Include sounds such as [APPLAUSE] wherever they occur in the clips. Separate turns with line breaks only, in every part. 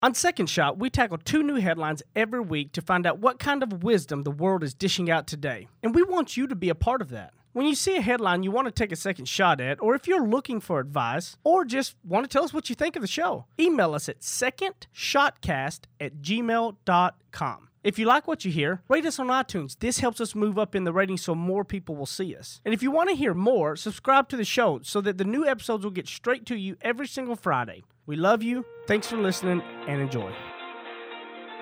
On Second Shot, we tackle two new headlines every week to find out what kind of wisdom the world is dishing out today. And we want you to be a part of that. When you see a headline you want to take a second shot at, or if you're looking for advice, or just want to tell us what you think of the show, email us at secondshotcast at gmail.com. If you like what you hear, rate us on iTunes. This helps us move up in the ratings so more people will see us. And if you want to hear more, subscribe to the show so that the new episodes will get straight to you every single Friday. We love you. Thanks for listening and enjoy.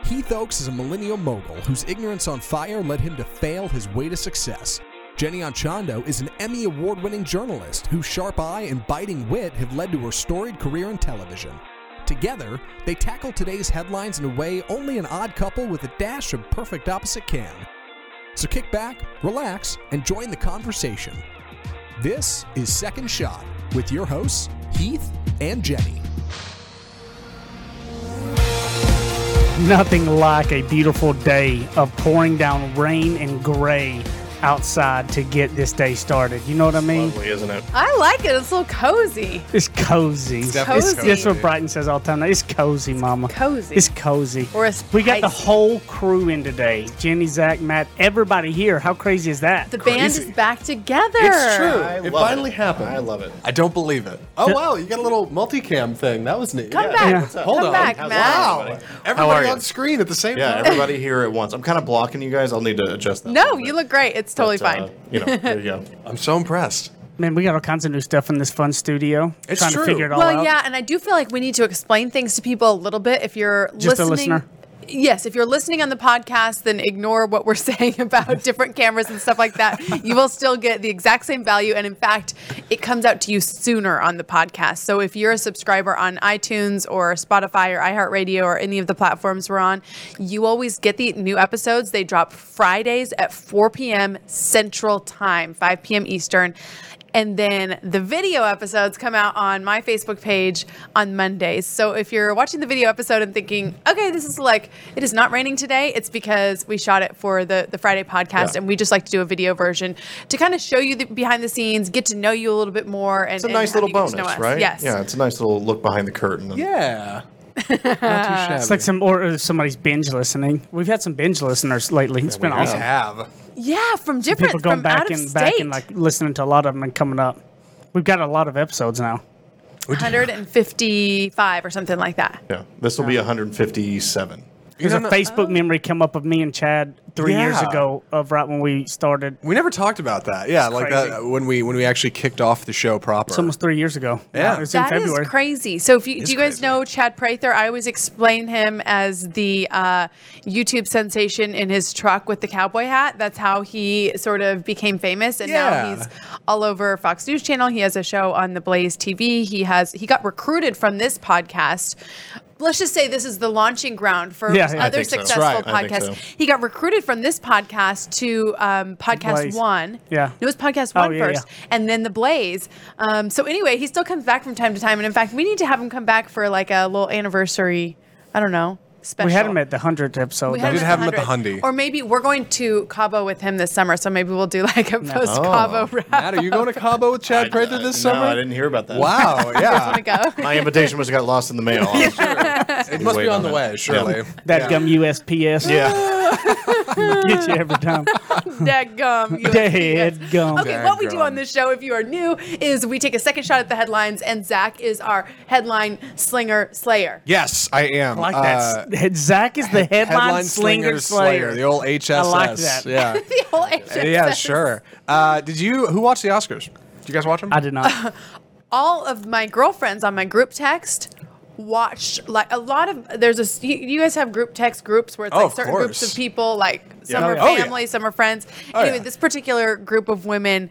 Heath Oaks is a millennial mogul whose ignorance on fire led him to fail his way to success. Jenny Anchondo is an Emmy award winning journalist whose sharp eye and biting wit have led to her storied career in television. Together, they tackle today's headlines in a way only an odd couple with a dash of perfect opposite can. So kick back, relax, and join the conversation. This is Second Shot with your hosts, Heath and Jenny.
Nothing like a beautiful day of pouring down rain and gray outside to get this day started. You know what I mean?
Lovely, isn't it?
I like it. It's a little cozy.
It's cozy. It's
definitely cozy.
That's what Brighton says all the time. It's cozy, mama.
Cozy.
It's cozy.
Or it's
we got the whole crew in today. Jenny, Zach, Matt, everybody here. How crazy is that?
The band is back together.
It's true.
I
it
love
finally
it.
happened.
I love it.
I don't believe it. Oh wow, you got a little multicam thing. That was neat.
Come
Yeah.
back.
Yeah.
Hold
Come
on.
back, Matt.
it
Wow.
going, How
Everybody
are
on
you?
screen at the same
Yeah,
time.
Yeah, everybody here at once. I'm kind of blocking you guys. I'll need to adjust that.
No, you look great. It's totally
But,
fine.
uh, you know, there you go. [LAUGHS]
I'm so impressed.
Man, we got all kinds of new stuff in this fun studio.
It's
trying
true.
to figure it all
well,
out.
Well, yeah, and I do feel like we need to explain things to people a little bit. If you're
Just a
listening,
listener?
Yes, if you're listening on the podcast, then ignore what we're [LAUGHS] saying about different cameras and stuff like that. You will still get the exact same value, and in fact, it comes out to you sooner on the podcast. So if you're a subscriber on iTunes or Spotify or iHeartRadio or any of the platforms we're on, you always get the new episodes. They drop Fridays at 4 p.m. Central Time, 5 p.m. Eastern. And then the video episodes come out on my Facebook page on Mondays. So if you're watching the video episode and thinking, okay, this is like, it is not raining today, it's because we shot it for the, the Friday podcast
Yeah.
and we just like to do a video version to kind of show you the behind the scenes, get to know you a little bit more. And,
It's a nice
have
little bonus,
to know us.
right?
Yes.
Yeah, it's a nice little look behind the curtain. and-
Yeah. Not too [LAUGHS] shabby.
It's like some or uh, somebody's binge listening. We've had some binge listeners lately. It's been
we
awesome.
have.
Yeah, from different,
People going
from
back
out of
and
state.
back and like listening to a lot of them and coming up. We've got a lot of episodes now.
155 or something like that.
Yeah, this will be 157.
There's a
no-
Facebook memory come up of me and Chad three years ago of right when we started.
We never talked about that. Yeah, like
crazy.
that when we when we actually kicked off the show proper.
It's almost three years ago.
Yeah.
it was in
That is
February.
crazy. So, if you do, you guys
crazy.
know Chad Prather? I always explain him as the uh, YouTube sensation in his truck with the cowboy hat. That's how he sort of became famous, and
Yeah.
now he's all over Fox News Channel. He has a show on the Blaze TV. He has he got recruited from this podcast. Let's just say this is the launching ground for
Yeah, yeah.
Other
think so. That's
successful
right.
Podcasts.
so.
He got recruited from this podcast to um, Podcast
Blaze.
One.
Yeah.
it was Podcast
Oh,
One
yeah,
first
yeah.
and then the Blaze. Um, so anyway, he still comes back from time to time, and in fact, we need to have him come back for like a little anniversary. I don't know. Special.
We had him at the hundredth episode.
We
though.
did
him
have him at the
100th.
Hundy.
Or maybe we're going to Cabo with him this summer, so maybe we'll do like a post
Oh.
Cabo wrap.
Matt, are you going to Cabo with Chad Prather this
no,
summer?
I didn't hear about that.
Wow. [LAUGHS] Yeah.
Want to go? [LAUGHS]
My invitation must have got lost in the mail. Sure. [LAUGHS]
it must be on
on
the way, surely.
that gum USPS.
Yeah.
Get you every time.
Dadgum. you-
Dead gum.
Okay, what we do on this show, if you are new, is we take a second shot at the headlines, and Zach is our headline slinger slayer.
Yes, I am.
I like
Uh,
that. Zach is the headline, slinger slayer.
the old HSS.
I like that.
Yeah. [LAUGHS]
The whole HSS.
yeah, sure. Uh, did you who watched the Oscars? Did you guys watch them?
I did not. [LAUGHS]
all of my girlfriends on my group text watched like a lot of there's a you, you guys have group text groups where it's
Oh,
like
of
certain groups of people like some
Yeah.
are
Oh, yeah.
family some are friends
Oh,
anyway
yeah.
this particular group of women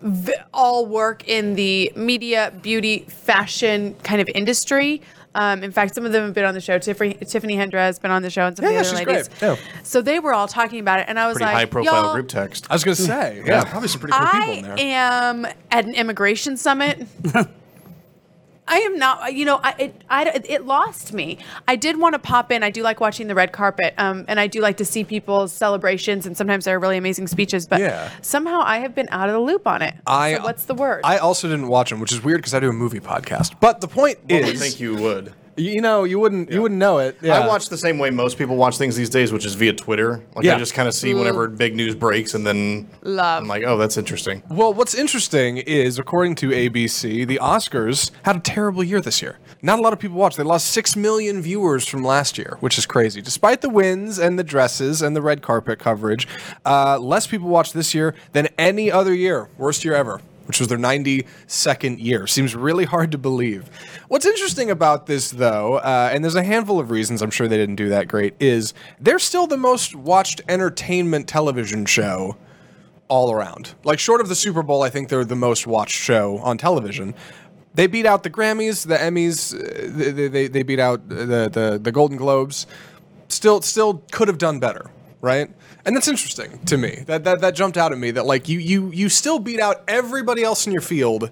v- all work in the media beauty fashion kind of industry um, in fact, some of them have been on the show. Tiffany, Tiffany Hendra has been on the show, and some
Yeah,
of
yeah,
the other
she's
ladies.
great. Yeah.
So they were all talking about it, and I was
Pretty
like,
high profile
"Y'all,
group text.
I was gonna say, yeah, probably some pretty cool people in there.
I am at an immigration summit. [LAUGHS] I am not. You know, I it, I it lost me. I did want to pop in. I do like watching the red carpet, um, and I do like to see people's celebrations, and sometimes they're really amazing speeches. But
Yeah.
somehow I have been out of the loop on it.
I
so what's the word?
I also didn't watch them, which is weird because I do a movie podcast. But the point
I
is, I
think you would.
You know, you wouldn't you wouldn't know it. Yeah.
I watch the same way most people watch things these days, which is via Twitter. Like
Yeah.
I just kind of see whenever big news breaks, and then
Love.
I'm like, oh, that's interesting.
Well, what's interesting is, according to ABC, the Oscars had a terrible year this year. Not a lot of people watched. They lost 6 million viewers from last year, which is crazy. Despite the wins and the dresses and the red carpet coverage, uh, less people watched this year than any other year. Worst year ever. Which was their 92nd year. Seems really hard to believe. What's interesting about this, though, uh, and there's a handful of reasons I'm sure they didn't do that great, is they're still the most watched entertainment television show all around. Like short of the Super Bowl, I think they're the most watched show on television. They beat out the Grammys, the Emmys, uh, they, they, they beat out the, the the Golden Globes. Still still could have done better, right? And that's interesting to me. That that that jumped out at me that like you you you still beat out everybody else in your field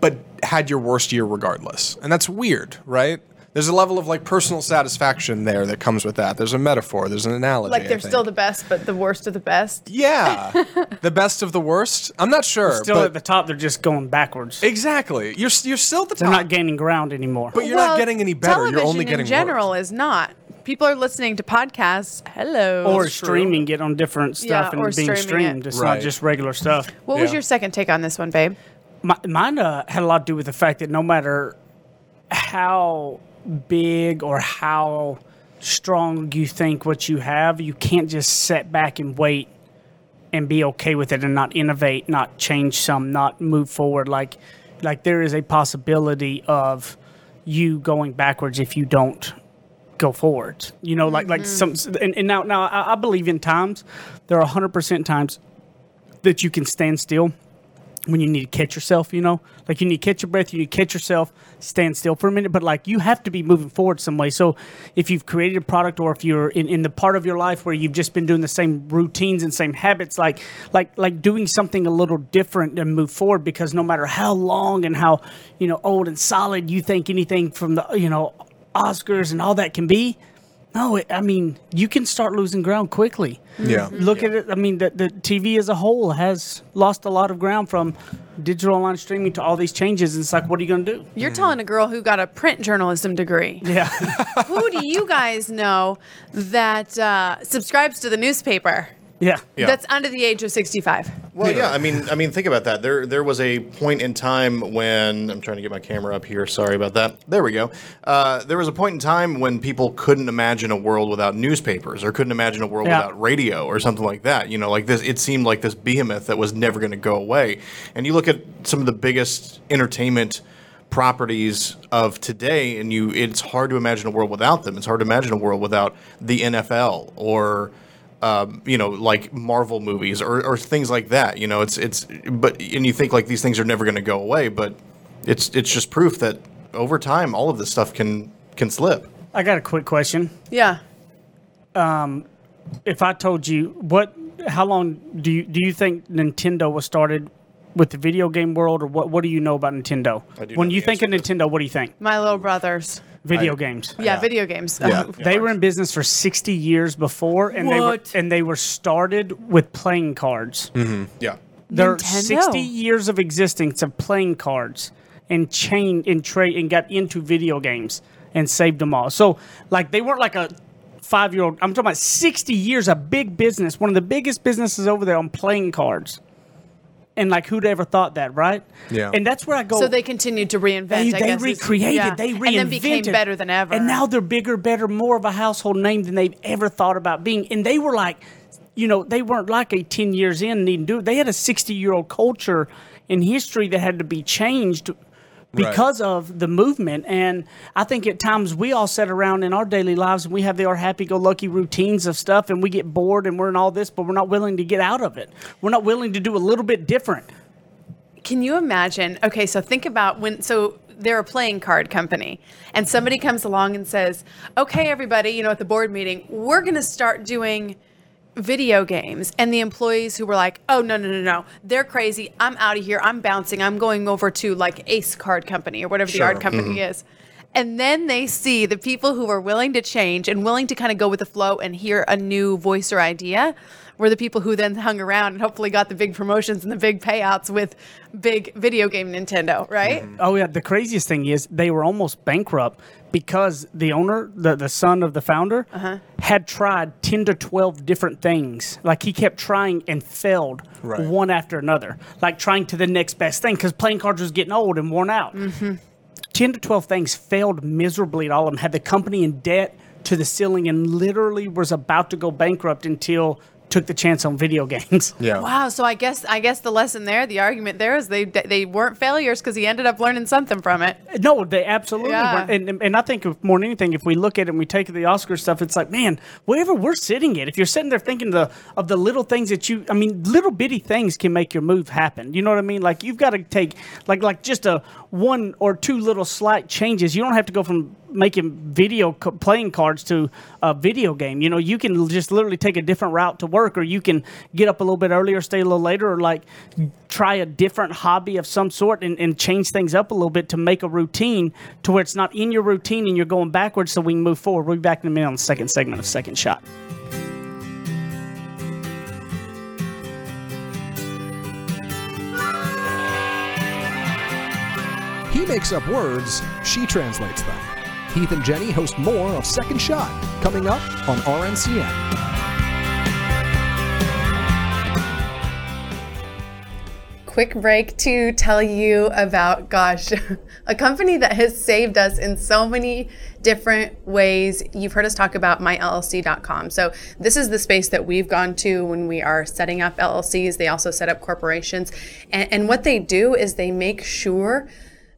but had your worst year regardless. And that's weird, right? There's a level of like personal satisfaction there that comes with that. There's a metaphor, there's an analogy.
Like they're still the best, but the worst of the best.
Yeah, [LAUGHS] the best of the worst. I'm not sure,
Still
but
at the top, they're just going backwards.
exactly. You're you're still at the top.
They're not gaining ground anymore.
but you're not getting any better. You're only
television
getting
in general
worse.
is not. People are listening to podcasts. Hello.
or
That's true.
streaming it on different stuff
Yeah, or
and being
streaming
streamed.
it.
It's
Right.
not just regular stuff.
what was
Yeah.
your second take on this one, babe?
My, mine uh, had a lot to do with the fact that no matter how big or how strong you think what you have, you can't just sit back and wait and be okay with it and not innovate, not change some, not move forward. Like, like there is a possibility of you going backwards if you don't go forward. You know, like like some. Mm-hmm. And, and now now I, I believe in times there are hundred percent times that you can stand still when you need to catch yourself, you know? Like you need to catch your breath, you need to catch yourself, stand still for a minute, but like you have to be moving forward some way. So if you've created a product or if you're in, in the part of your life where you've just been doing the same routines and same habits, like like like doing something a little different and move forward because no matter how long and how, you know, old and solid you think anything from the you know, Oscars and all that can be, no, it, I mean, you can start losing ground quickly
Yeah.
look at it. I mean, the, the TV as a whole has lost a lot of ground from digital online streaming to all these changes. And it's like, what are you going to do?
You're telling a girl who got a print journalism degree.
Yeah.
who do you guys know that uh, subscribes to the newspaper
yeah.
Yeah.
that's under the age of 65?
Well, yeah. I mean, I mean, think about that. There, there was a point in time when I'm trying to get my camera up here. Sorry about that. There we go. Uh, there was a point in time when people couldn't imagine a world without newspapers, or couldn't imagine a world
Yeah.
without radio, or something like that. You know, like this. It seemed like this behemoth that was never going to go away. And you look at some of the biggest entertainment properties of today, and you, it's hard to imagine a world without them. It's hard to imagine a world without the NFL or um, you know, like Marvel movies or, or things like that. You know, it's it's but and you think like these things are never going to go away, but it's it's just proof that over time all of this stuff can can slip.
I got a quick question.
Yeah.
If I told you what, how long do you do you think Nintendo was started with the video game world, or what? What do you know about Nintendo?
I do
When
know
you think of
answer.
Nintendo, what do you think?
My little brothers.
Video
I-
games.
Yeah,
Yeah.
video games.
Yeah.
Uh,
They were in business for 60 years before, and they were and they were started with playing cards.
Yeah.
There are
Nintendo.
60 years of existence of playing cards and chain and trade and got into video games and saved them all. So like they weren't like a five year old. I'm talking about 60 years of big business, one of the biggest businesses over there on playing cards. And like who'd ever thought that, right?
Yeah.
And that's where I go.
So they continued to reinvent.
they,
I
they
guess,
recreated,
yeah.
they reinvented,
and then became better than ever.
And now they're bigger, better, more of a household name than they've ever thought about being. And they were like, you know, they weren't like a ten years in needing to do. it. They had a sixty year old culture in history that had to be changed because of the movement. And I think at times we all sit around in our daily lives and we have the our happy go lucky routines of stuff and we get bored and we're in all this, but we're not willing to get out of it. We're not willing to do a little bit different.
Can you imagine? Okay, so think about when so they're a playing card company and somebody comes along and says, "Okay, everybody, you know, at the board meeting, we're going to start doing video games." And the employees who were like, "Oh, no, no, no, no. They're crazy. I'm out of here. I'm bouncing. I'm going over to like Ace Card Company or whatever the
Sure.
art company mm-hmm. is." And then they see the people who are willing to change and willing to kind of go with the flow and hear a new voice or idea were the people who then hung around and hopefully got the big promotions and the big payouts with big video game Nintendo, right? Mm-hmm.
Oh yeah, the craziest thing is they were almost bankrupt because the owner, the, the son of the founder,
Uh-huh.
had tried 10 to 12 different things. Like he kept trying and failed
Right.
one after another, like trying to the next best thing because playing cards was getting old and worn out.
Mm-hmm.
10 to 12 things failed miserably at all of them, had the company in debt to the ceiling, and literally was about to go bankrupt until took the chance on video games. [LAUGHS]
Yeah.
Wow. So I guess I guess the lesson there, the argument there is they they weren't failures because he ended up learning something from it.
No, they absolutely
Yeah.
were. And, and I think if more than anything, if we look at it and we take the Oscar stuff, it's like, man, wherever we're sitting at, if you're sitting there thinking the of the little things that you, I mean, little bitty things can make your move happen. You know what I mean? Like you've got to take like like just a one or two little slight changes. You don't have to go from making video co- playing cards to a video game. You know, you can just literally take a different route to work, or you can get up a little bit earlier, stay a little later, or like try a different hobby of some sort and, and change things up a little bit to make a routine to where it's not in your routine and you're going backwards so we can move forward. We'll be back in a minute on the second segment of Second Shot.
He makes up words, she translates them. Heath and Jenny host more of Second Shot, coming up on RNCN.
quick break to tell you about, gosh, [LAUGHS] a company that has saved us in so many different ways. You've heard us talk about myllc.com. So, this is the space that we've gone to when we are setting up LLCs. They also set up corporations. And, and what they do is they make sure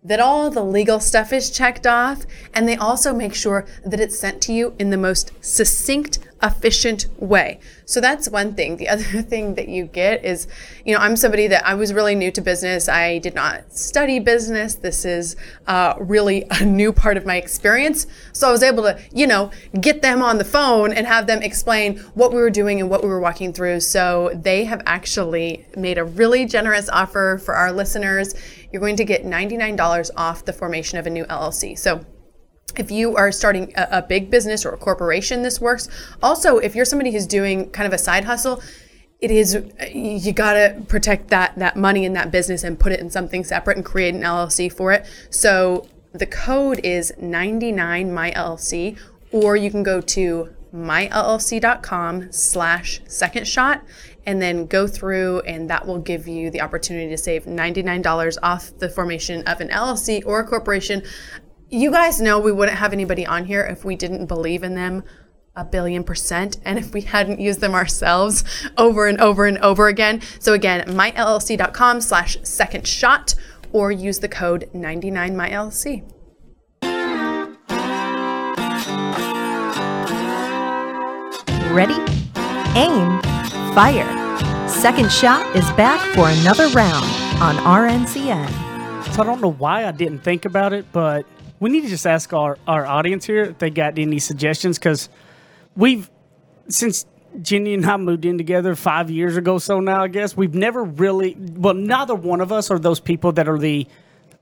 that all the legal stuff is checked off, and they also make sure that it's sent to you in the most succinct, efficient way. So that's one thing. The [LAUGHS] other thing that you get is, you know, I'm somebody that I was really new to business. I did not study business. This is uh, really [LAUGHS] a new part of my experience. So I was able to, you know, get them on the phone and have them explain what we were doing and what we were walking through. So they have actually made a really generous offer for our listeners you're going to get $99 off the formation of a new LLC. So if you are starting a, a, big business or a corporation, this works. Also, if you're somebody who's doing kind of a side hustle, it is you got to protect that that money in that business and put it in something separate and create an LLC for it. So the code is 99myllc or you can go to myllc.com slash second shot and then go through and that will give you the opportunity to save $99 off the formation of an LLC or a corporation. You guys know we wouldn't have anybody on here if we didn't believe in them a billion percent and if we hadn't used them ourselves over and over and over again. So again, myllc.com slash second shot or use the code 99myllc.
Ready? Aim. Fire. Second Shot is back for another round on RNCN.
So I don't know why I didn't think about it, but we need to just ask our, our audience here if they got any suggestions because we've, since Jenny and I moved in together five years ago, so now I guess, we've never really, well, neither one of us are those people that are the,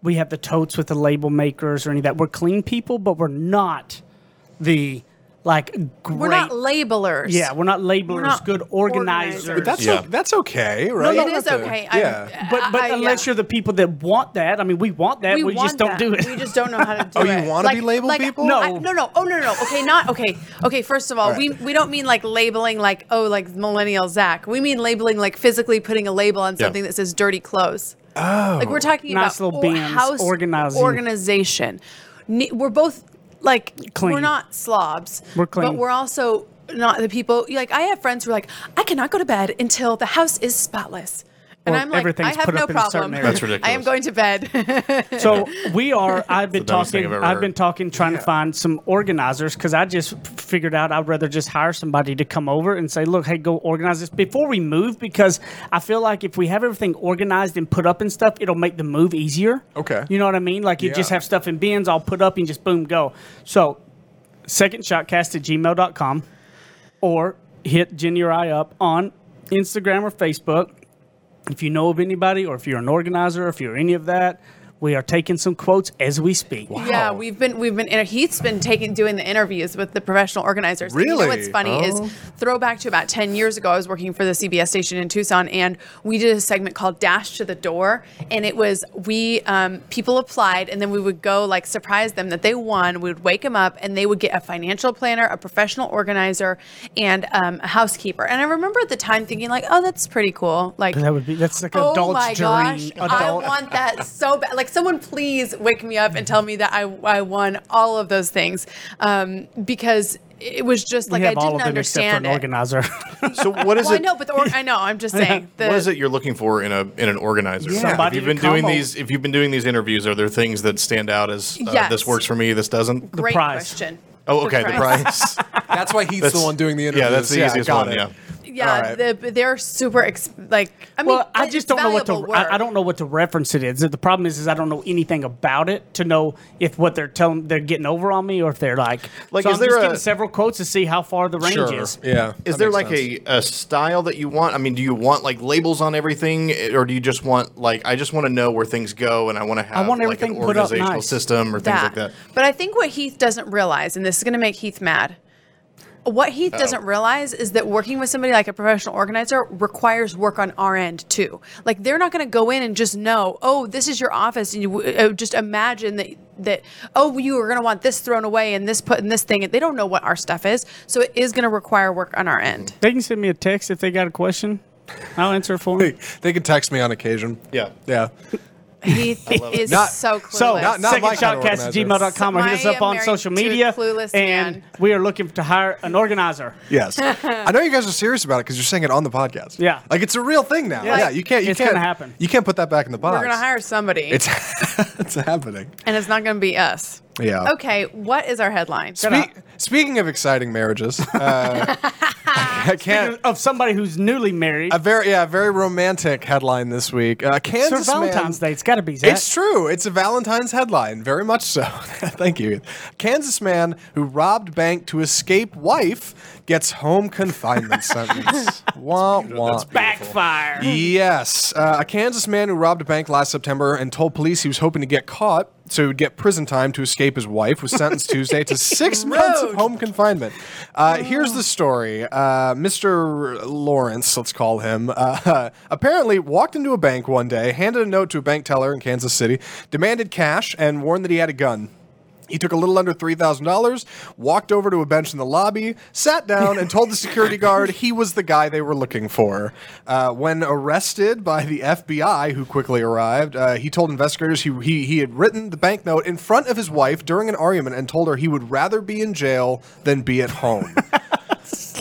we have the totes with the label makers or any of that. We're clean people, but we're not the, like, great.
We're not labelers.
Yeah, we're not labelers, We're
not
good organizers.
organizers.
That's
Yeah.
o- that's okay, right?
It
You
is
to-
okay. I-
yeah.
But but
I-
unless
yeah.
you're the people that want that, I mean, we want that. We,
want
just don't
that.
do it.
We just don't know how to [LAUGHS] do
Oh,
it.
you wanna be labeled people?
No.
I- no, no. Oh, no, no. Okay, not okay. Okay, first of all, we we don't mean like labeling like oh like millennial Zach. We mean labeling like physically putting a label on something that says dirty clothes. Oh, like we're talking
Nice
about
little
or-
bins,
house
organizing.
organization. We're both like
Clean.
we're not slobs.
We're clean.
but we're also not the people. Like I have friends who are like, I cannot go to bed until the house is spotless. And I'm like,
everything's
I have
put
no
up in a certain
problem.
area.
That's
I am going to bed. [LAUGHS]
So we are. I've [LAUGHS] been
the dumbest thing
talking.
I've
I've been talking, trying to find some organizers because I just figured out I'd rather just hire somebody to come over and say, "Look, hey, go organize this before we move." Because I feel like if we have everything organized and put up and stuff, it'll make the move easier.
Okay.
You know what I mean? Like you just have stuff in bins all put up and just boom go. So, second shotcast at gmail.com or hit Jenny or I up on Instagram or Facebook if you know of anybody or if you're an organizer, if you're any of that, We are taking some quotes as we speak.
Yeah, we've been we've been Heath's been taking doing the interviews with the professional organizers. And You
Really?
know what's funny
Oh.
is throwback to about ten years ago. I was working for the CBS station in Tucson, and we did a segment called Dash to the Door, and it was we um, people applied, and then we would go like surprise them that they won. We would wake them up, and they would get a financial planner, a professional organizer, and um, a housekeeper. And I remember at the time thinking like, oh, that's pretty cool. Like
That would be that's like an
Oh
adult's
my
dream.
gosh!
Adult.
I want that so bad. Like, someone please wake me up and tell me that I, I won all of those things, um, because it was just like
we
I
all
didn't
of them except for
understand
an
it.
organizer.
So what is
Well, I
it?
know, but the or- I know. I'm just saying. The,
what is it you're looking for in a in an organizer?
Somebody
if you've been doing
come
these, if you've been doing these interviews, are there things that stand out as uh,
Yes.
this works for me, this doesn't?
Great
prize.
question.
Oh, okay, the price. [LAUGHS]
That's why he's the one doing the interviews.
yeah, that's the easiest one,
it.
yeah.
Yeah,
All right.
the, they're super ex- like. I mean,
I just don't know what to. I. I don't know what to reference it is. The problem is, is I don't know anything about it to know if what they're telling they're getting over on me or if they're like.
Like,
so
is
I'm
there
just
a-
giving several quotes to see how far the range
Sure.
is.
Yeah.
Is there like
sense.
a, a style that you want? I mean, do you want like labels on everything, eh, or do you just want like I just want to know where things go, and I want to have I
want
like
everything
an
put up
organizational
nice.
system or things like that?
But I think what Heath doesn't realize, and this is going to make Heath mad, what Heath doesn't realize is that working with somebody like a professional organizer requires work on our end too. Like they're not going to go in and just know, oh, this is your office, and you uh, just imagine that that oh, you are going to want this thrown away and this put in this thing. They don't know what our stuff is, so it is going to require work on our end.
They can send me a text if they got a question. I'll answer it for them. [LAUGHS]
They can text me on occasion.
Yeah.
Yeah.
Heath [LAUGHS] is
Not-
so clueless.
So,
Not- not my kind of
secondshotcast at gmail.com or hit us
I
up
am
on
married
social
to a
media.
clueless
and
man.
we are looking to hire an organizer.
Yes. [LAUGHS] I know you guys are serious about it because you're saying it on the podcast.
Yeah.
Like it's a real thing now.
Yeah.
Yeah. You can't. You
It's
can't.
gonna happen.
You can't put that back in the box.
We're going to hire somebody,
It's [LAUGHS] [LAUGHS] it's happening.
and it's not going to be us.
Yeah.
Okay, what is our headline?
Spe- speaking of exciting marriages, uh, [LAUGHS] I can't.
Of somebody who's newly married.
A very yeah, very romantic headline this week. Uh,
Sir
Kansas
Valentine's
man,
Day. It's got to be Zach.
It's true. It's a Valentine's headline, very much so. [LAUGHS] Thank you. Kansas man who robbed bank to escape wife gets home confinement [LAUGHS] sentence. wah, wah.
backfire.
Yes. Uh, a Kansas man who robbed a bank last September and told police he was hoping to get caught so he would get prison time to escape his wife was sentenced [LAUGHS] Tuesday to six months of home confinement. Uh, here's the story. Uh, Mr. Lawrence, let's call him, uh, [LAUGHS] apparently walked into a bank one day, handed a note to a bank teller in Kansas City, demanded cash, and warned that he had a gun. He took a little under $3,000, walked over to a bench in the lobby, sat down, and told the [LAUGHS] security guard he was the guy they were looking for. Uh, when arrested by the FBI, who quickly arrived, uh, he told investigators he, he, he had written the banknote in front of his wife during an argument and told her he would rather be in jail than be at home. [LAUGHS]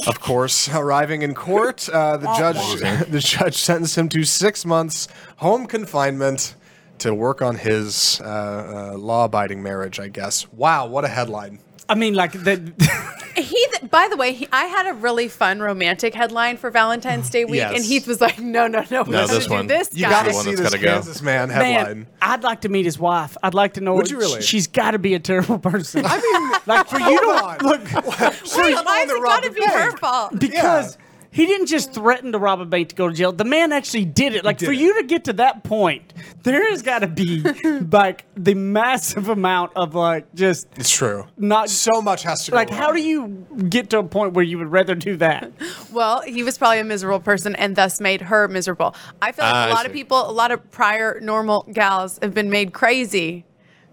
Of course, arriving in court, uh, the judge [LAUGHS] the judge sentenced him to six months home confinement to work on his uh, uh, law-abiding marriage. I guess. Wow, what a headline!
I mean, like the. [LAUGHS]
Heath, by the way, he, I had a really fun romantic headline for Valentine's Day week,
Yes.
and Heath was like, "No, no, no, we
No,
gotta
this
do
one.
This
You
guy.
got to
the one
see
that's
this
gotta go.
Kansas man headline.
Man, I'd like to meet his wife. I'd like to know.
Would you really?
She's got to be a terrible person.
I mean, [LAUGHS]
like for you to
on.
look [LAUGHS]
Wait, why is it got to be her fault?
because he didn't just threaten to rob a bank to go to jail. The man actually did it. Like
did
for
it.
you to get to that point, there has got to be [LAUGHS] like the massive amount of like just
It's true.
Not-
so much has to go.
like how do you get to a point where you would rather do that? [LAUGHS]
Well, he was probably a miserable person and thus made her miserable. I feel like
Ah,
a
I
lot of people, a lot of prior normal gals have been made crazy,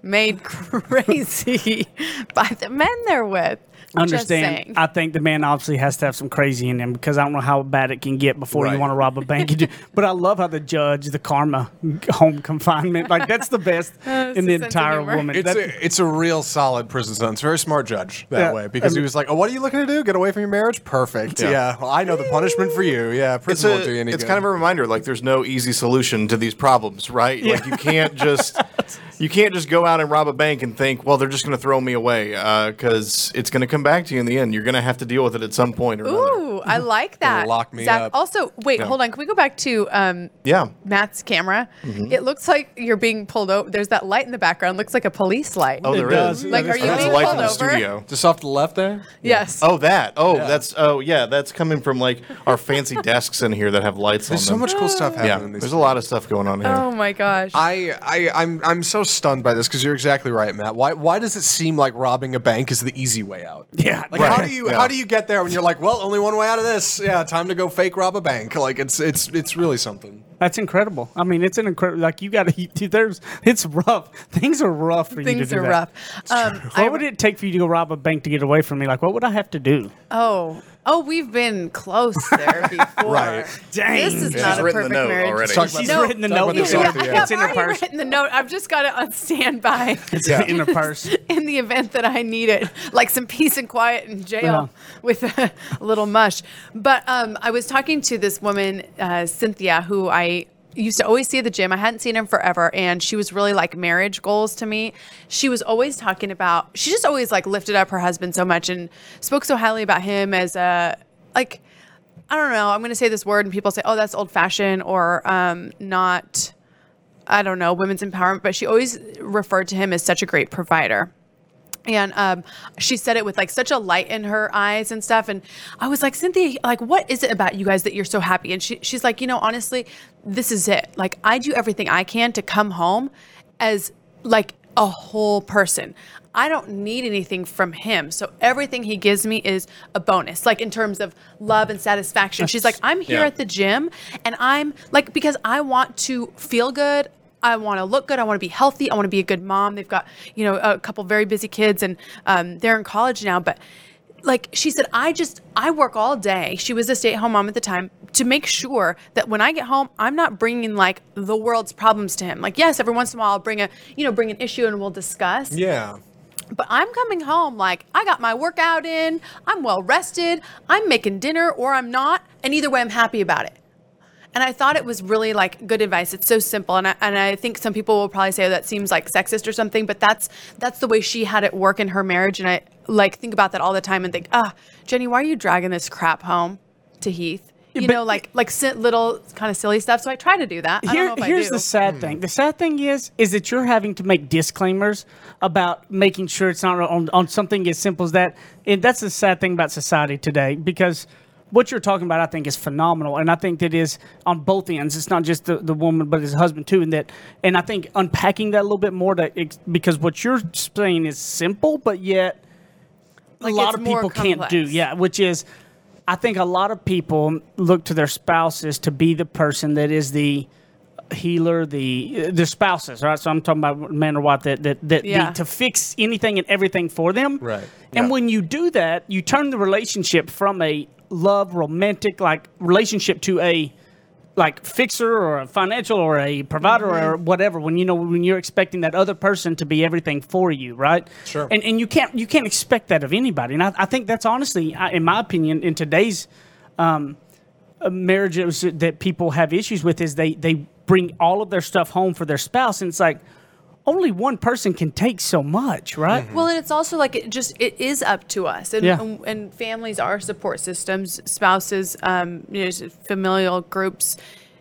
made [LAUGHS] crazy by the men they're with. Just
Understand? I think the man obviously has to have some crazy in him because I don't know how bad it can get before you want to rob a bank. You do- [LAUGHS] but I love how the judge, the karma, home confinement, like that's the best [LAUGHS]
It's
in the entire
humor.
woman.
It's
That-
a, it's a real solid prison sentence. Very smart judge that
Yeah,
way because
I
he
um,
was like, "Oh, what are you looking to do? Get away from your marriage? Perfect. Yeah.
Yeah.
Well, I know the punishment for you. Yeah,
It's
prison
a,
won't do you any
it's
good.
kind of a reminder like there's no easy solution to these problems, right? Like you can't just [LAUGHS] you can't just go out and rob a bank and think, well, they're just going to throw me away uh, because it's going to come back to you in the end. You're going to have to deal with it at some point or another.
Ooh, I [LAUGHS] like that.
lock me
Zach,
up.
Also, wait,
Yeah.
hold on. Can we go back to um,
Yeah.
Matt's camera?
Mm-hmm.
It looks like you're being pulled over. There's that light in the background. Looks like a police light.
Oh,
It
there
does.
is.
Like, are you
That's
being
a light
pulled
from the
over?
studio.
Just off to the left there.
yes.
Oh, that. Oh, that's. Oh, yeah. That's coming from like our fancy desks in here that have lights
There's so
on them.
much cool stuff [GASPS]
Yeah.
happening. in these
There's a lot of stuff going on here.
Oh my gosh.
I, I, I'm, I'm so stunned by this because you're exactly right, Matt. Why, why does it seem like robbing a bank is the easy way out?
Yeah,
Like,
Right.
how do you,
Yeah.
how do you get there when you're like, well, only one way out of this? Yeah, time to go fake rob a bank. Like, it's, it's, it's really something.
That's incredible. I mean, it's an incredible. Like you got to. eat. There's. It's rough. Things are rough for you to do.
Things
do
are
that.
rough. Um,
What
I-
would it take for you to go rob a bank to get away from me? Like, what would I have to do?
oh, oh, we've been close there [LAUGHS] before.
Right.
Dang.
This is
She's
not a
written the
perfect
note
marriage.
already.
Talk about
She's
this-
written the note.
about this
Yeah,
Yeah.
It's in her
I've already
purse.
written the note. I've just got it on standby
It's in her purse. [LAUGHS]
in the event that I need it, like some peace and quiet in jail
Yeah.
with a, little mush. But um, I was talking to this woman, uh, Cynthia, who I used to always see at the gym. I hadn't seen him forever, and she was really like marriage goals to me. She was always talking about. She just always like lifted up her husband so much and spoke so highly about him as a like. I don't know. I'm going to say this word, and people say, "Oh, that's old fashioned," or um, not. I don't know, women's empowerment, but she always referred to him as such a great provider. And um, she said it with like such a light in her eyes and stuff. And I was like, Cynthia, like, what is it about you guys that you're so happy? And she, she's like, you know, honestly, this is it. Like, I do everything I can to come home as like a whole person. I don't need anything from him. So everything he gives me is a bonus, like in terms of love and satisfaction. She's like, I'm here
Yeah.
at the gym and I'm like, because I want to feel good. I want to look good. I want to be healthy. I want to be a good mom. They've got, you know, a couple very busy kids and um, they're in college now. But like she said, I just, I work all day. She was a stay at home mom at the time to make sure that when I get home, I'm not bringing like the world's problems to him. Like, yes, every once in a while I'll bring a, you know, bring an issue and we'll discuss.
Yeah.
But I'm coming home like I got my workout in, I'm well rested, I'm making dinner or I'm not, and either way I'm happy about it. And I thought it was really like good advice. It's so simple, and I, and I think some people will probably say that seems like sexist or something, but that's that's the way she had it work in her marriage. And I like think about that all the time and think, ah, Jenny, why are you dragging this crap home to Heath? You know, like like little kind of silly stuff. So I try to do that. I
Here-
don't know if
here's
I do.
the sad thing. The sad thing is, is that you're having to make disclaimers about making sure it's not on, on something as simple as that. And that's the sad thing about society today because what you're talking about, I think, is phenomenal. And I think that is on both ends. It's not just the, the woman, but his husband too. And that, and I think unpacking that a little bit more to, ex- because what you're saying is simple, but yet
Like,
a lot of people can't do. Yeah, which is, I think a lot of people look to their spouses to be the person that is the healer, the their spouses, right? So I'm talking about man or wife that that that
Yeah.
be, to fix anything and everything for them.
Right.
And
Yeah.
when you do that, you turn the relationship from a love, romantic like relationship to a like fixer or a financial or a provider or whatever when you know when you're expecting that other person to be everything for you right?
Sure.
and and you can't you can't expect that of anybody. And i, I think that's honestly I- in my opinion in today's um, marriages that people have issues with is they they bring all of their stuff home for their spouse. And it's like only one person can take so much right
Well, and it's also like it just it is up to us, and
Yeah.
and, and families are support systems, spouses, um, you know, familial groups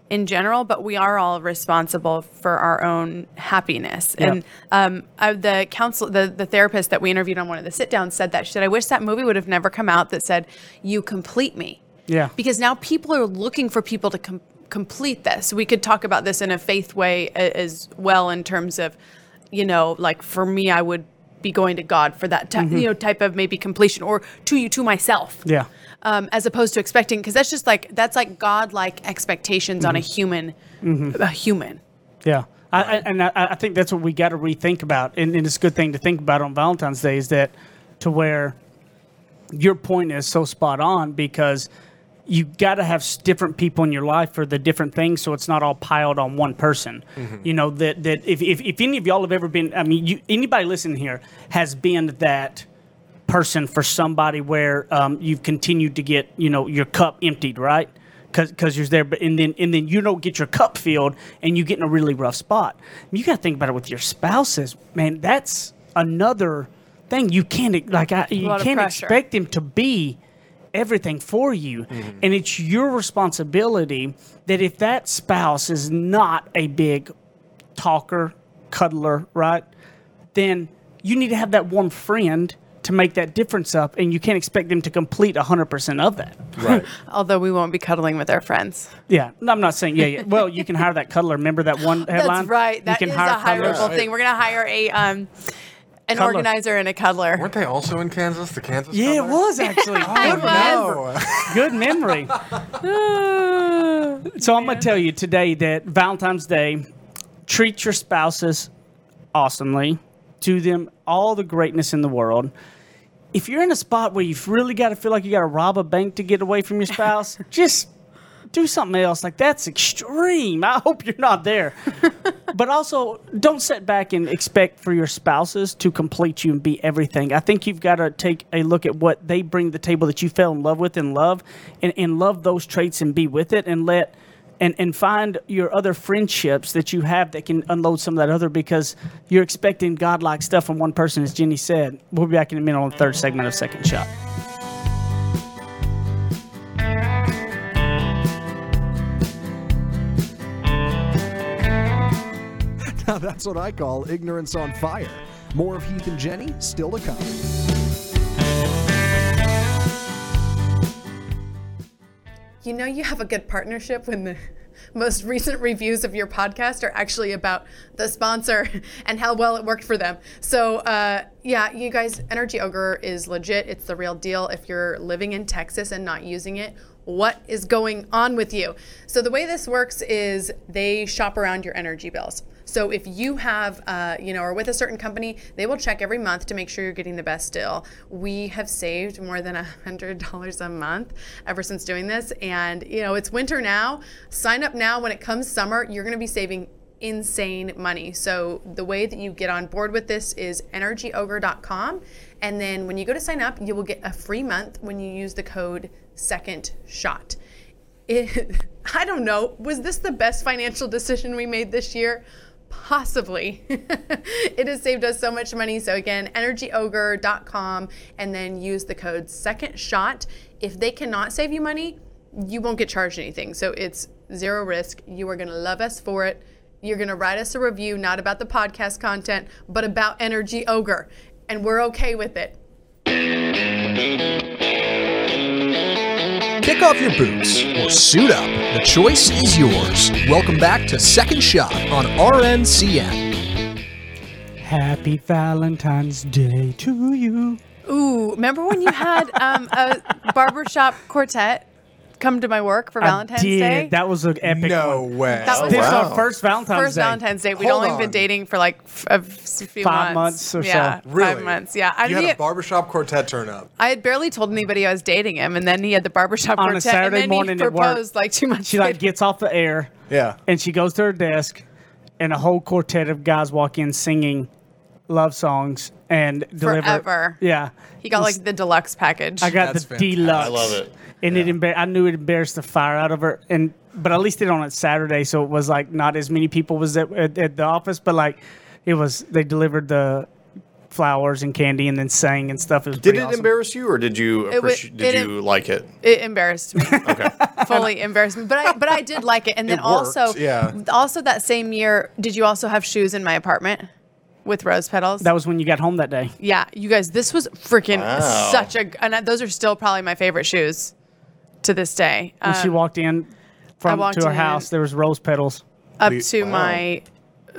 in general, but we are all responsible for our own happiness.
Yeah.
And um, I, the counsel, the the therapist that we interviewed on one of the sit downs said that she said, "I wish that movie would have never come out that said you complete me."
Yeah.
because now people are looking for people to com- complete this. We could talk about this in a faith way as well in terms of, you know, like for me, I would be going to God for that, ty- you know, type of maybe completion, or to you, to myself.
Mm-hmm. Yeah.
Um, as opposed to expecting, because that's just like that's like God-like expectations on a
Mm-hmm.
human, a human.
Yeah. I, I, and I, I think that's what we got to rethink about. And, and it's a good thing to think about on Valentine's Day is that to where your point is so spot on because you got to have different people in your life for the different things so it's not all piled on one person. You know, that, that if, if, if any of y'all have ever been, I mean, you, anybody listening here has been that person for somebody where um, you've continued to get, you know, your cup emptied, right? because you're there, but and then and then you don't get your cup filled, and you get in a really rough spot. You got to think about it with your spouses, man. That's another thing you can't like. I, you can't expect them to be everything for you. And it's your responsibility that if that spouse is not a big talker, cuddler, right? Then you need to have that one friend to make that difference up, and you can't expect them to complete 100% of that.
Right. [LAUGHS]
Although we won't be cuddling with our friends.
Yeah, no, I'm not saying, yeah, yeah. Well, you can hire that cuddler. Remember that one [LAUGHS] headline?
That's right. That
you
is
can
a
hire cuddlers.
hireable thing. We're gonna hire a um, an
Cuddler.
organizer and a cuddler.
Weren't they also in Kansas? The Kansas.
Yeah, it was actually. [LAUGHS]
Oh, no.
Good memory. [LAUGHS] so I'm going to tell you today that Valentine's Day, treat your spouses awesomely. Do them all the greatness in the world. If you're in a spot where you've really got to feel like you got to rob a bank to get away from your spouse, [LAUGHS] just do something else. Like that's extreme. I hope you're not there. [LAUGHS] but also, don't sit back and expect for your spouses to complete you and be everything. I think you've got to take a look at what they bring to the table that you fell in love with and love, and, and love those traits and be with it and let. And, and find your other friendships that you have that can unload some of that other because you're expecting godlike stuff from one person, as Jenny said. We'll be back in a minute on the third segment of Second Shot. [LAUGHS]
Now that's what I call ignorance on fire. More of Heath and Jenny still to come.
You know you have a good partnership when the most recent reviews of your podcast are actually about the sponsor [LAUGHS] and how well it worked for them. So, uh, yeah, you guys, Energy Ogre is legit. It's the real deal. If you're living in Texas and not using it, what is going on with you? So, the way this works is they shop around your energy bills. So if you have, uh, you know, or with a certain company, they will check every month to make sure you're getting the best deal. We have saved more than a hundred dollars a month ever since doing this, and you know, it's winter now. Sign up now. When it comes summer, you're going to be saving insane money. So the way that you get on board with this is energyogre.com, and then when you go to sign up, you will get a free month when you use the code Second Shot. It, [LAUGHS] I don't know. Was this the best financial decision we made this year? Possibly. [LAUGHS] it has saved us so much money. So again, energyogre.com and then use the code second shot. If they cannot save you money, you won't get charged anything. So it's zero risk. You are going to love us for it. You're going to write us a review, not about the podcast content, but about Energy Ogre. And we're okay with it.
Kick off your boots or suit up. The choice is yours. Welcome back to Second Shot on RNCN.
Happy Valentine's Day to you.
Ooh, remember when you had um, a barbershop quartet come to my work for Valentine's
I did.
Day?
That was an epic
No
one.
way.
That was
This is
wow.
our first Valentine's
First
Day.
Valentine's Day. We'd
Hold
only been dating for like f- a f- few
Five
months.
months or so.
yeah,
Really?
Five months. Yeah. I,
You had
he-
a barbershop quartet turn up.
I had barely told anybody I was dating him, and then he had the barbershop
On a Saturday
and then
morning
he proposed like two months
She like
later.
gets off the air
Yeah.
and she goes to her desk, and a whole quartet of guys walk in singing love songs and deliver.
Forever.
Yeah,
He got like the deluxe package.
I got
That's
the
fantastic.
deluxe.
I love it.
And it embar- I knew it embarrassed the fire out of her, and but at least did it on a Saturday, so it was like not as many people was at, at, at the office, but like it was. They delivered the flowers and candy, and then sang and stuff. It was
Did
pretty
it
awesome.
embarrass you, or did you
It wa-
appreci- did
it-
you like it?
It embarrassed me. [LAUGHS]
Okay. [LAUGHS]
Fully embarrassed me. But I but I did like it. And then
It worked,
also
yeah.
also that same year, did you also have shoes in my apartment with rose petals?
That was when you got home that day.
yeah, you guys, this was freaking
Wow.
such a and I- those are still probably my favorite shoes to this day.
When she
Um,
walked in from
walked
to her
in-
house, there was rose petals.
up
We-
to
wow.
my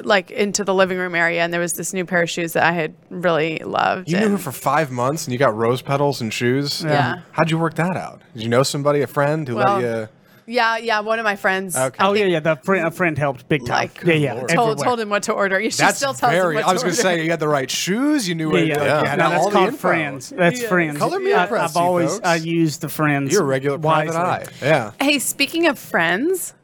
like into the living room area and there was this new pair of shoes that I had really loved.
You knew her
and-
for five months and you got rose petals and shoes.
Yeah.
How'd you work that out? Did you know somebody, a friend who
Well,
let you?
Yeah, yeah, one of my friends.
Okay.
Oh yeah, yeah. The friend, a friend helped big time.
Like,
yeah, yeah.
Told, told him what to order. She
That's
still tells
very.
him what
I was going to say you had the right shoes. You knew
Yeah,
where.
yeah.
like,
Yeah.
you had
No,
all
that's
the
called
info.
friends. That's
Yeah.
friends.
Color me
I,
impressed,
I've always
folks.
I used the friends.
You're a regular private eye.
wisely.
Yeah.
Hey, speaking of friends,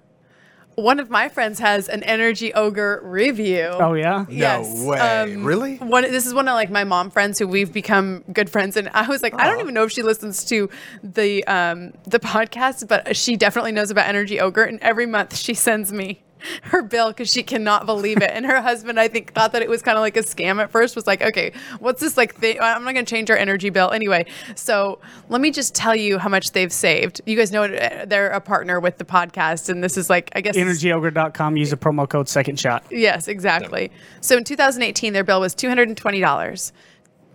one of my friends has an Energy Ogre review.
Oh yeah.
Yes.
way.
Um,
Really?
One. This is one of like my mom friends who we've become good friends, and I was like, I don't even know if she listens to the um the podcast, but she definitely knows about Energy Ogre, and every month she sends me [LAUGHS] her bill because she cannot believe it. And her husband, I think, thought that it was kind of like a scam at first. Was like, okay, what's this like thing? I'm not going to change our energy bill anyway. So let me just tell you how much they've saved. You guys know eh, they're a partner with the podcast, and this is like, I guess,
EnergyOgre.com. Use the promo code Second Shot.
Yes, exactly. So in 2018, their bill was $220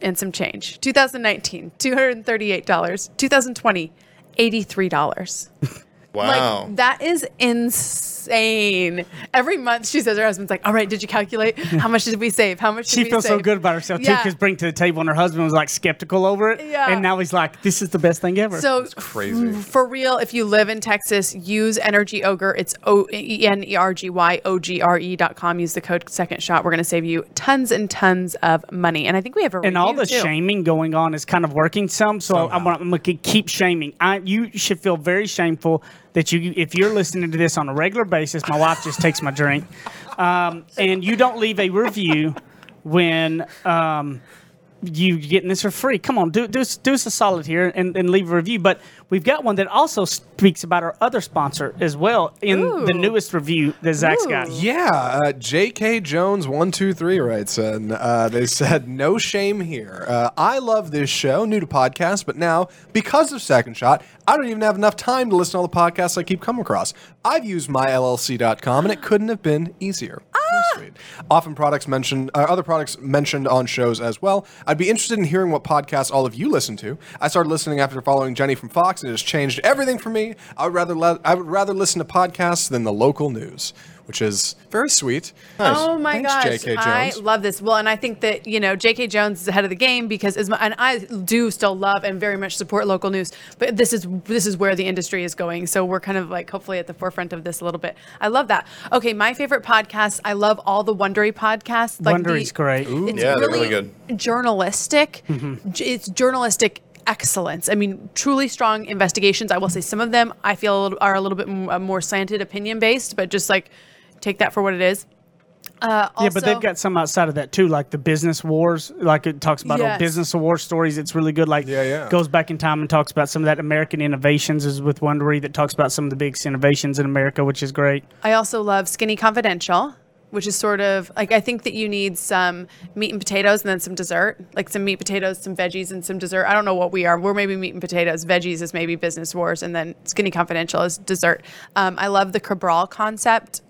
and some change. 2019, $238. 2020, $83.
Wow.
Like that is insane. Every month she says her husband's like, "All right, did you calculate how much did we save? How much did we save?
She
we
feels so good about herself too
Yeah.
because bring to the table and her husband was like skeptical over it.
Yeah.
And now he's like, this is the best thing ever.
So
crazy.
For real, if you live in Texas, use Energy Ogre. It's O E N E R G Y O G R E dot com. Use the code Second Shot. We're going to save you tons and tons of money. And I think we have a
and all the
too.
shaming going on is kind of working some. So I'm gonna, I'm gonna keep shaming. I you should feel very shameful that you if you're listening to this on a regular basis. My wife just takes my drink, um, and you don't leave a review when. Um, you getting this for free. Come on, do do do us a solid here and, and leave a review. But we've got one that also speaks about our other sponsor as well in the newest review that Zach's got.
Yeah, uh, J.K. Jones one two three writes, and uh, they said, "No shame here. Uh, I love this show, new to podcast, but now because of Second Shot, I don't even have enough time to listen to all the podcasts I keep coming across. I've used myllc.com, and it couldn't have been easier." Very Sweet. Often products mentioned, uh, other products mentioned on shows as well. I'd be interested in hearing what podcasts all of you listen to. I started listening after following Jenny from Fox, and it has changed everything for me. I would rather le- I would rather listen to podcasts than the local news, which is very sweet.
Oh my
Thanks,
gosh,
J.K.
I
Jones.
love this. Well, and I think that you know J.K. Jones is ahead of the game because as mu- and I do still love and very much support local news, but this is this is where the industry is going. So we're kind of like hopefully at the forefront of this a little bit. I love that. Okay, my favorite podcast. I love all the Wondery podcasts. Like the-
Wondery's great.
It's
Yeah, they're
really,
really good.
journalistic. Mm-hmm. J- It's journalistic excellence. I mean, truly strong investigations. I will say some of them I feel are a little bit uh, more slanted, opinion based, but just like take that for what it is. Uh,
Yeah, but they've got some outside of that too, like the business wars. Like it talks about old
Yes.
business war stories. It's really good. Like
Yeah, yeah.
goes back in time and talks about some of that American innovations. Is with Wondery that talks about some of the biggest innovations in America, which is great.
I also love Skinny Confidential, which is sort of like I think that you need some meat and potatoes and then some dessert, like some meat, potatoes, some veggies, and some dessert. I don't know what we are. We're maybe meat and potatoes. Veggies is maybe business wars, and then Skinny Confidential is dessert. Um, I love the Cabral concept.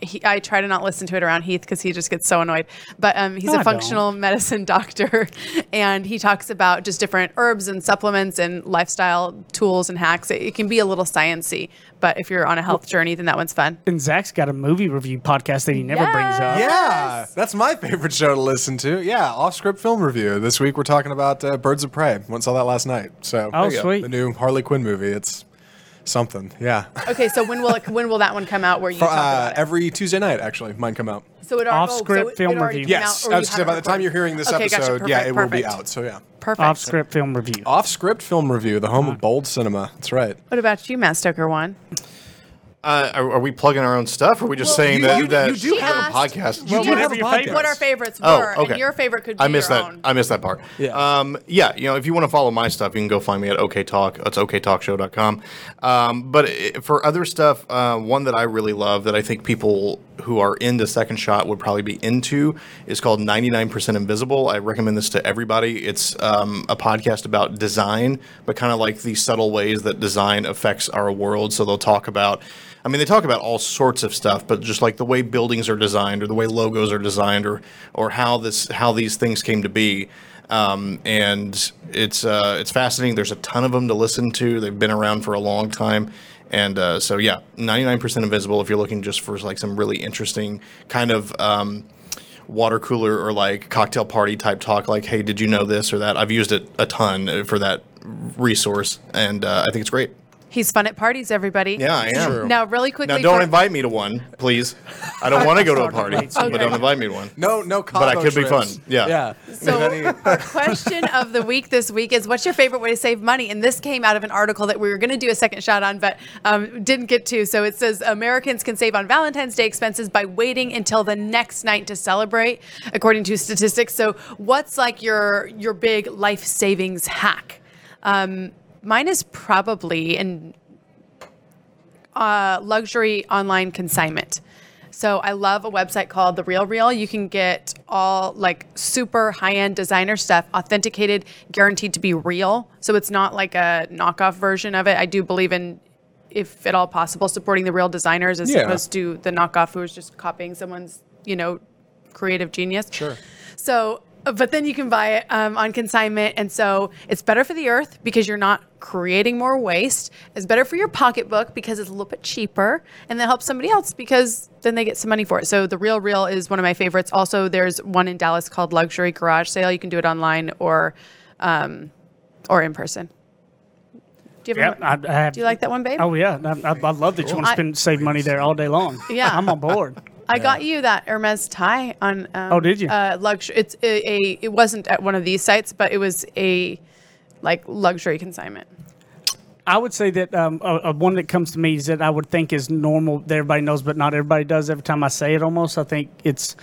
He, I try to not listen to it around Heath because he just gets so annoyed. But um, he's
No, I
a
don't.
functional medicine [LAUGHS] doctor, and he talks about just different herbs and supplements and lifestyle tools and hacks. It, it can be a little sciency, but if you're on a health journey, then that one's fun.
And Zach's got a movie review podcast that he never brings up.
Yeah, that's my favorite show to listen to. Yeah, off script film review. This week we're talking about uh, Birds of Prey. Went saw that last night. So
Oh,
there you go.
sweet.
the new Harley Quinn movie. It's something. Yeah, [LAUGHS]
Okay, so when will it, when will that one come out? Where you
For,
talk
uh,
about it?
every Tuesday night actually, mine come out.
So it al-
Off
oh, so
script
it-
film
it
review.
Yes,
out,
I was say
it
by the time you're hearing this
Okay,
episode,
gotcha,
yeah,
perfect,
it will be out. So yeah,
Perfect.
Off script film review.
off script film review, the home of bold cinema. That's right.
What about you, Matt Stoker? One.
Uh, are, are we plugging our own stuff? Or are we just saying
you-
that,
you-
that
you do
She
have
asked-
a podcast?
You do have a podcast.
What our favorites
Oh,
were,
okay.
and your favorite could be
I missed
your
that.
own.
I missed that part.
Yeah.
Um, yeah. You know, if you want to follow my stuff, you can go find me at OK Talk. It's oktalkshow.com. Um, but i- for other stuff, uh, one that I really love that I think people who are into Second Shot would probably be into is called 99% Invisible. I recommend this to everybody. It's um, a podcast about design, but kind of like the subtle ways that design affects our world. So they'll talk about. I mean, they talk about all sorts of stuff, but just like the way buildings are designed, or the way logos are designed, or or how this how these things came to be. Um, and it's uh, it's fascinating. There's a ton of them to listen to. They've been around for a long time, and uh, so yeah, 99% invisible. If you're looking just for like some really interesting kind of um, water cooler or like cocktail party type talk, like hey, did you know this or that? I've used it a ton for that resource, and uh, I think it's great.
He's fun at parties, everybody.
Yeah, I am.
True.
Now, really quickly.
Now, don't
for-
invite me to one, please. I don't [LAUGHS] want to go to a party,
Okay.
but don't invite me to one.
No, no.
But I
combo
could be fun. Yeah.
Yeah.
So, our question of the week this week is what's your favorite way to save money? And this came out of an article that we were going to do a second shot on, but um, didn't get to. So it says Americans can save on Valentine's Day expenses by waiting until the next night to celebrate, according to statistics. So, what's like your your big life savings hack? Um, mine is probably in uh, luxury online consignment. So I love a website called The Real Real. You can get all like super high end designer stuff, authenticated, guaranteed to be real. So it's not like a knockoff version of it. I do believe in, if at all possible, supporting the real designers as
Yeah.
opposed to the knockoff who is just copying someone's, you know, creative genius.
Sure.
So, but then you can buy it um, on consignment. And so it's better for the earth because you're not creating more waste. It's better for your pocketbook because it's a little bit cheaper. And then helps somebody else because then they get some money for it. So the Real Real is one of my favorites. Also, there's one in Dallas called Luxury Garage Sale. You can do it online or, um, or in person. Do you, a-
I, I have,
do you like that one, babe?
Oh yeah, I love that you want to spend save money there all day long.
Yeah.
I'm on board. [LAUGHS]
I got you that Hermes tie on. Um,
Oh, did you?
Uh, luxury. It's a, a. It wasn't at one of these sites, but it was a, like luxury consignment.
I would say that um, a, a one that comes to me is that I would think is normal that everybody knows, but not everybody does. Every time I say it, almost I think it's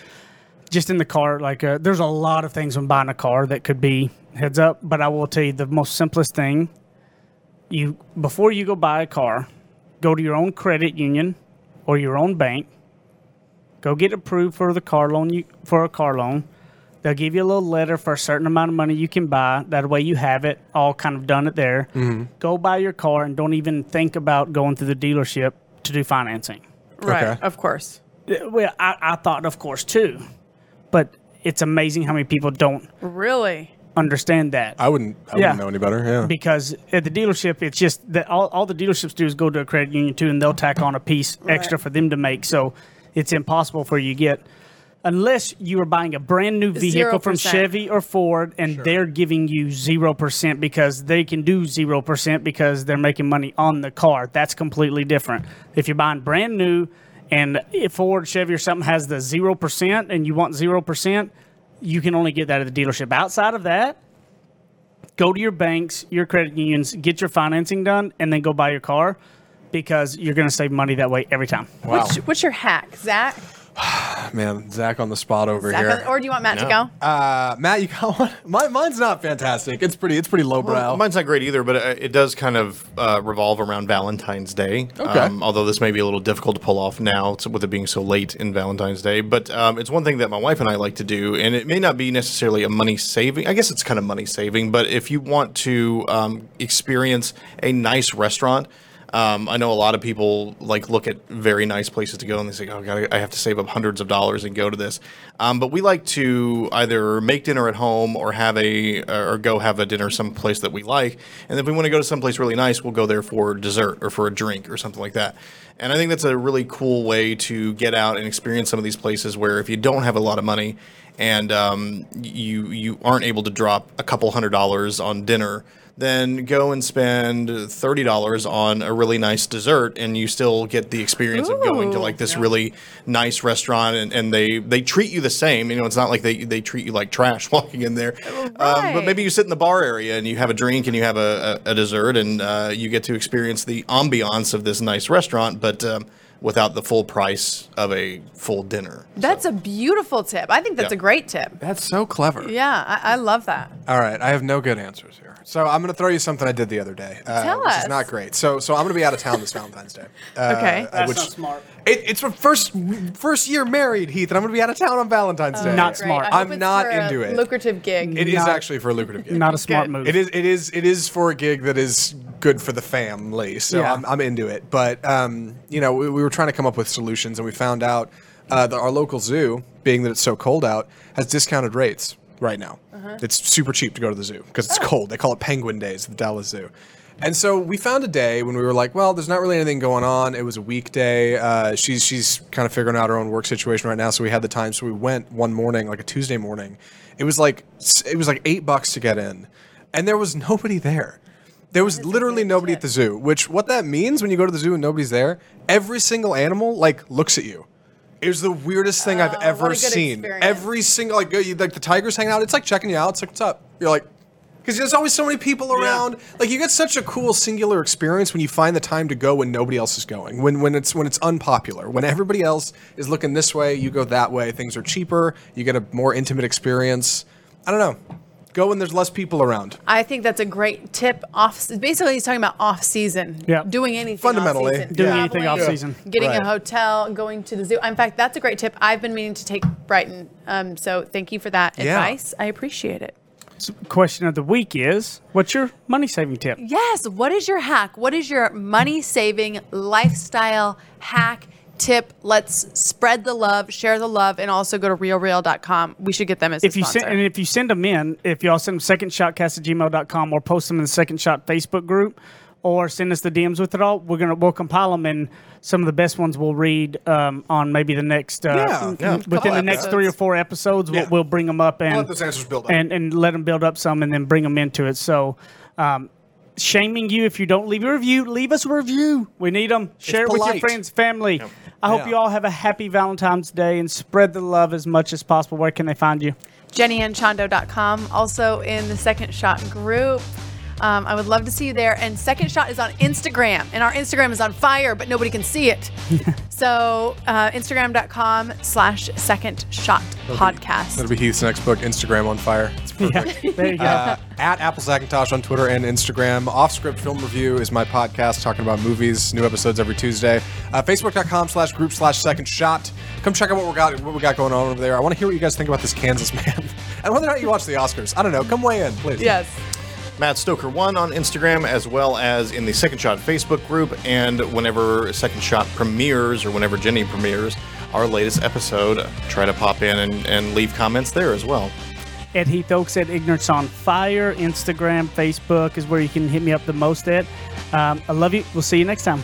just in the car. Like uh, there's a lot of things when buying a car that could be heads up, but I will tell you the most simplest thing. You before you go buy a car, go to your own credit union or your own bank. Go get approved for the car loan you for a car loan. They'll give you a little letter for a certain amount of money you can buy. That way you have it all kind of done it there. Mm-hmm. Go buy your car and don't even think about going to the dealership to do financing.
Right.
Okay.
Of course.
Well, I, I thought, of course, too. But it's amazing how many people don't
Really.
understand that.
I wouldn't. I
Yeah.
wouldn't know any better. Yeah.
because at the dealership, it's just that all, all the dealerships do is go to a credit union too, and they'll tack on a piece extra for them to make. So it's impossible for you to get unless you are buying a brand new vehicle from
0%.
Chevy or Ford, and they're giving you zero percent because they can do zero percent because they're making money on the car. That's completely different. If you're buying brand new, and if Ford, Chevy, or something has the zero percent, and you want zero percent, you can only get that at the dealership. Outside of that, go to your banks, your credit unions, get your financing done, and then go buy your car because you're going to save money that way every time.
Wow.
What's, what's your hack, Zach? [SIGHS]
Man, Zach on the spot over
Zach
here.
or do you want Matt to go?
Uh, Matt, you got [LAUGHS] one? My, mine's not fantastic. It's pretty. It's pretty lowbrow.
Well, mine's not great either, but uh, it does kind of uh, revolve around Valentine's Day.
Okay.
Um, although this may be a little difficult to pull off now so- with it being so late in Valentine's Day. But um, it's one thing that my wife and I like to do, and it may not be necessarily a money saving. I guess it's kind of money saving, but if you want to um, experience a nice restaurant, um, I know a lot of people like look at very nice places to go and they say, "Oh God, I have to save up hundreds of dollars and go to this." Um, but we like to either make dinner at home or have a or go have a dinner someplace that we like. And if we want to go to someplace really nice, we'll go there for dessert or for a drink or something like that. And I think that's a really cool way to get out and experience some of these places where if you don't have a lot of money and um, you you aren't able to drop a couple hundred dollars on dinner then go and spend thirty dollars on a really nice dessert, and you still get the experience of going to like this really nice restaurant, and, and they they treat you the same. You know, it's not like they they treat you like trash [LAUGHS] walking in there. Um, but maybe you sit in the bar area and you have a drink and you have a, a, a dessert, and uh, you get to experience the ambiance of this nice restaurant, but. Um, Without the full price of a full dinner.
That's a beautiful tip. I think that's
Yeah.
a great tip.
That's so clever.
Yeah, I, I love that.
All right, I have no good answers here. So I'm going to throw you something I did the other day, uh,
Tell
which
us.
is not great. So so I'm going to be out of town this Valentine's Day. [LAUGHS] Uh,
Okay.
uh,
That's
which,
not smart.
It, it's my first first year married, Heath, and I'm going to be out of town on Valentine's Day.
Not smart.
I hope
I'm
it's
not
for a
into it.
Lucrative gig.
It is
Not-
actually for a lucrative gig.
Not a smart
Good.
move.
It is. It is. It is for a gig that is good for the family. So
Yeah.
I'm, I'm into it. But um, you know, we, we were trying to come up with solutions, and we found out uh, that our local zoo, being that it's so cold out, has discounted rates right now. It's super cheap to go to the zoo because it's cold. They call it Penguin Days at the Dallas Zoo. And so we found a day when we were like, well, there's not really anything going on. It was a weekday. Uh, she's she's kind of figuring out her own work situation right now, so we had the time. So we went one morning, like a Tuesday morning. It was like it was like eight bucks to get in, and there was [LAUGHS] nobody there. There was literally nobody at the zoo. Which what that means when you go to the zoo and nobody's there, every single animal like looks at you. It was the weirdest thing I've
Oh,
ever seen.
experience.
Every single like you, like the tigers hanging out. It's like checking you out. It's like what's up? You're like. Because there's always so many people around. Like you get such a cool singular experience when you find the time to go when nobody else is going. When when it's when it's unpopular. When everybody else is looking this way, you go that way. Things are cheaper. You get a more intimate experience. I don't know. Go when there's less people around.
I think that's a great tip. Off, basically, he's talking about off season.
Yeah.
Doing anything.
Fundamentally,
off-season.
Doing
Yeah.
anything off season.
Getting
Right.
a hotel, going to the zoo. In fact, that's a great tip. I've been meaning to take Brighton. Um, so thank you for that
Yeah.
advice. I appreciate it.
Question of the week is what's your money saving tip?
Yes. What is your hack? What is your money saving lifestyle hack? Tip. Let's spread the love, share the love, and also go to realreal.com. We should get them as a
If you
sponsor.
send and if you send them in, if y'all send them secondshotcast at gmail.com or post them in the second shot Facebook group or send us the DMs with it all, we're gonna we'll compile them and some of the best ones we'll read um, on maybe the next uh,
Yeah, yeah.
within the next
episodes.
three or four episodes. We'll, we'll bring them up and
let those answers build up.
and and let them build up some and then bring them into it. So. Um, Shaming you if you don't leave a review. Leave us a review. We need them. Share it with your
polite.
friends, family. I hope
Yeah.
you all have a happy Valentine's Day and spread the love as much as possible. Where can they find you?
JennyAnchondo.com. Also in the Second Shot group. Um, I would love to see you there. And Second Shot is on Instagram, and our Instagram is on fire, but nobody can see it. [LAUGHS] so uh, Instagram.com slash Second Shot Podcast.
That'll be Heath's next book, Instagram on Fire. It's perfect.
Yeah, [LAUGHS] there you go.
Uh, at Apple Zacintosh on Twitter and Instagram. Off Script Film Review is my podcast talking about movies. New episodes every Tuesday. Uh, Facebook.com slash group slash second shot. Come check out what we got what we got going on over there. I want to hear what you guys think about this Kansas [LAUGHS] man. and whether or not you watch the Oscars. I don't know. Come weigh in, please.
Yes.
Matt Stoker one on Instagram as well as in the Second Shot Facebook group. And whenever Second Shot premieres or whenever Jenny premieres our latest episode, try to pop in and, and leave comments there as well.
at Heath Oaks at Ignorance on Fire. Instagram, Facebook is where you can hit me up the most at. Um, I love you. We'll see you next time.